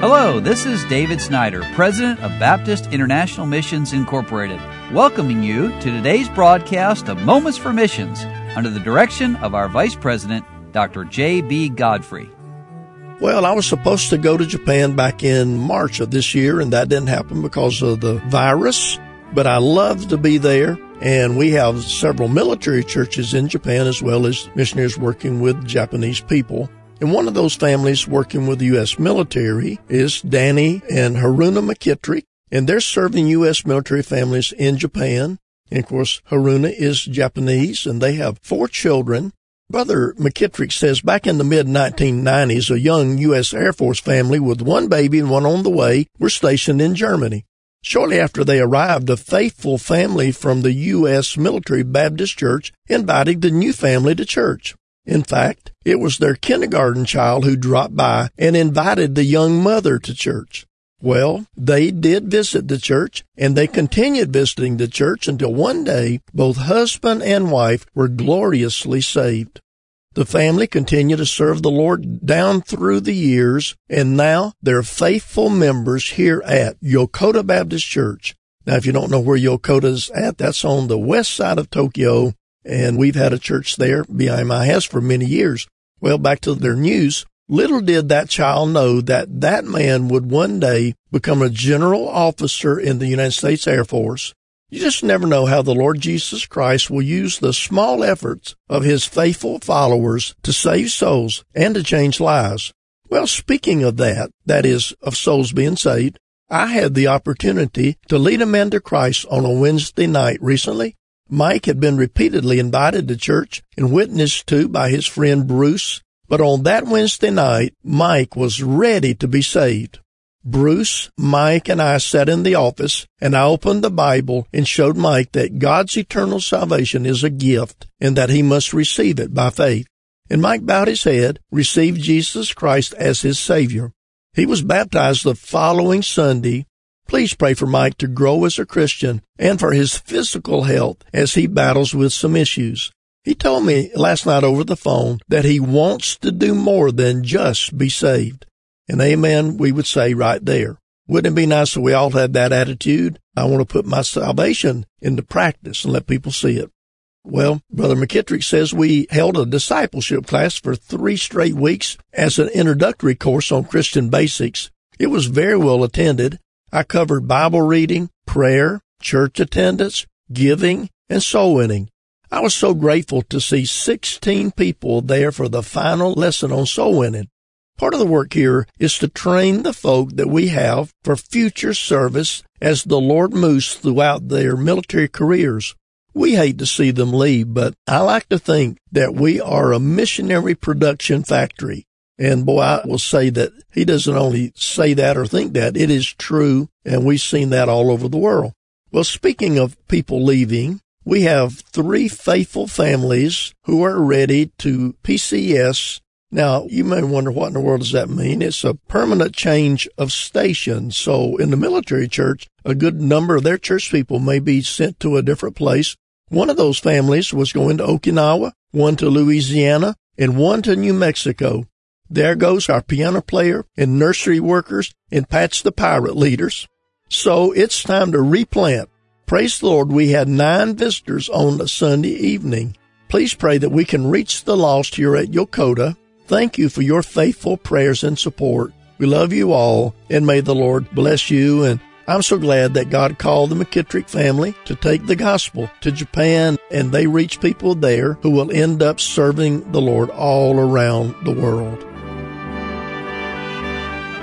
Hello, this is David Snyder, President of Baptist International Missions Incorporated, welcoming you to today's broadcast of Moments for Missions under the direction of our Vice President, Dr. J.B. Godfrey. Well, I was supposed to go to Japan back in March of this year, and that didn't happen because of the virus. But I love to be there, and we have several military churches in Japan as well as missionaries working with Japanese people. And one of those families working with the U.S. military is Danny and Haruna McKittrick, and they're serving U.S. military families in Japan. And of course, Haruna is Japanese, and they have four children. Brother McKittrick says back in the mid 1990s, a young U.S. Air Force family with one baby and one on the way were stationed in Germany. Shortly after they arrived, a faithful family from the U.S. Military Baptist Church invited the new family to church. In fact, it was their kindergarten child who dropped by and invited the young mother to church. Well, they did visit the church and they continued visiting the church until one day both husband and wife were gloriously saved. The family continued to serve the Lord down through the years and now they're faithful members here at Yokota Baptist Church. Now, if you don't know where Yokota's at, that's on the west side of Tokyo and we've had a church there behind my house for many years. Well, back to their news. Little did that child know that that man would one day become a general officer in the United States Air Force. You just never know how the Lord Jesus Christ will use the small efforts of his faithful followers to save souls and to change lives. Well, speaking of that, that is, of souls being saved, I had the opportunity to lead a man to Christ on a Wednesday night recently, Mike had been repeatedly invited to church and witnessed to by his friend Bruce, but on that Wednesday night, Mike was ready to be saved. Bruce, Mike, and I sat in the office, and I opened the Bible and showed Mike that God's eternal salvation is a gift and that he must receive it by faith. And Mike bowed his head, received Jesus Christ as his Savior. He was baptized the following Sunday Please pray for Mike to grow as a Christian and for his physical health as he battles with some issues. He told me last night over the phone that he wants to do more than just be saved. And amen, we would say right there. Wouldn't it be nice if we all had that attitude? I want to put my salvation into practice and let people see it. Well, Brother McKittrick says we held a discipleship class for three straight weeks as an introductory course on Christian basics. It was very well attended I covered Bible reading, prayer, church attendance, giving, and soul winning. I was so grateful to see 16 people there for the final lesson on soul winning. Part of the work here is to train the folk that we have for future service as the Lord moves throughout their military careers. We hate to see them leave, but I like to think that we are a missionary production factory. And boy, I will say that he doesn't only say that or think that, it is true. And we've seen that all over the world. Well, speaking of people leaving, we have three faithful families who are ready to PCS. Now, you may wonder what in the world does that mean? It's a permanent change of station. So in the military church, a good number of their church people may be sent to a different place. One of those families was going to Okinawa, one to Louisiana, and one to New Mexico. There goes our piano player and nursery workers and Patch the Pirate leaders. So it's time to replant. Praise the Lord, we had nine visitors on a Sunday evening. Please pray that we can reach the lost here at Yokota. Thank you for your faithful prayers and support. We love you all and may the Lord bless you. And I'm so glad that God called the McKittrick family to take the gospel to Japan and they reach people there who will end up serving the Lord all around the world.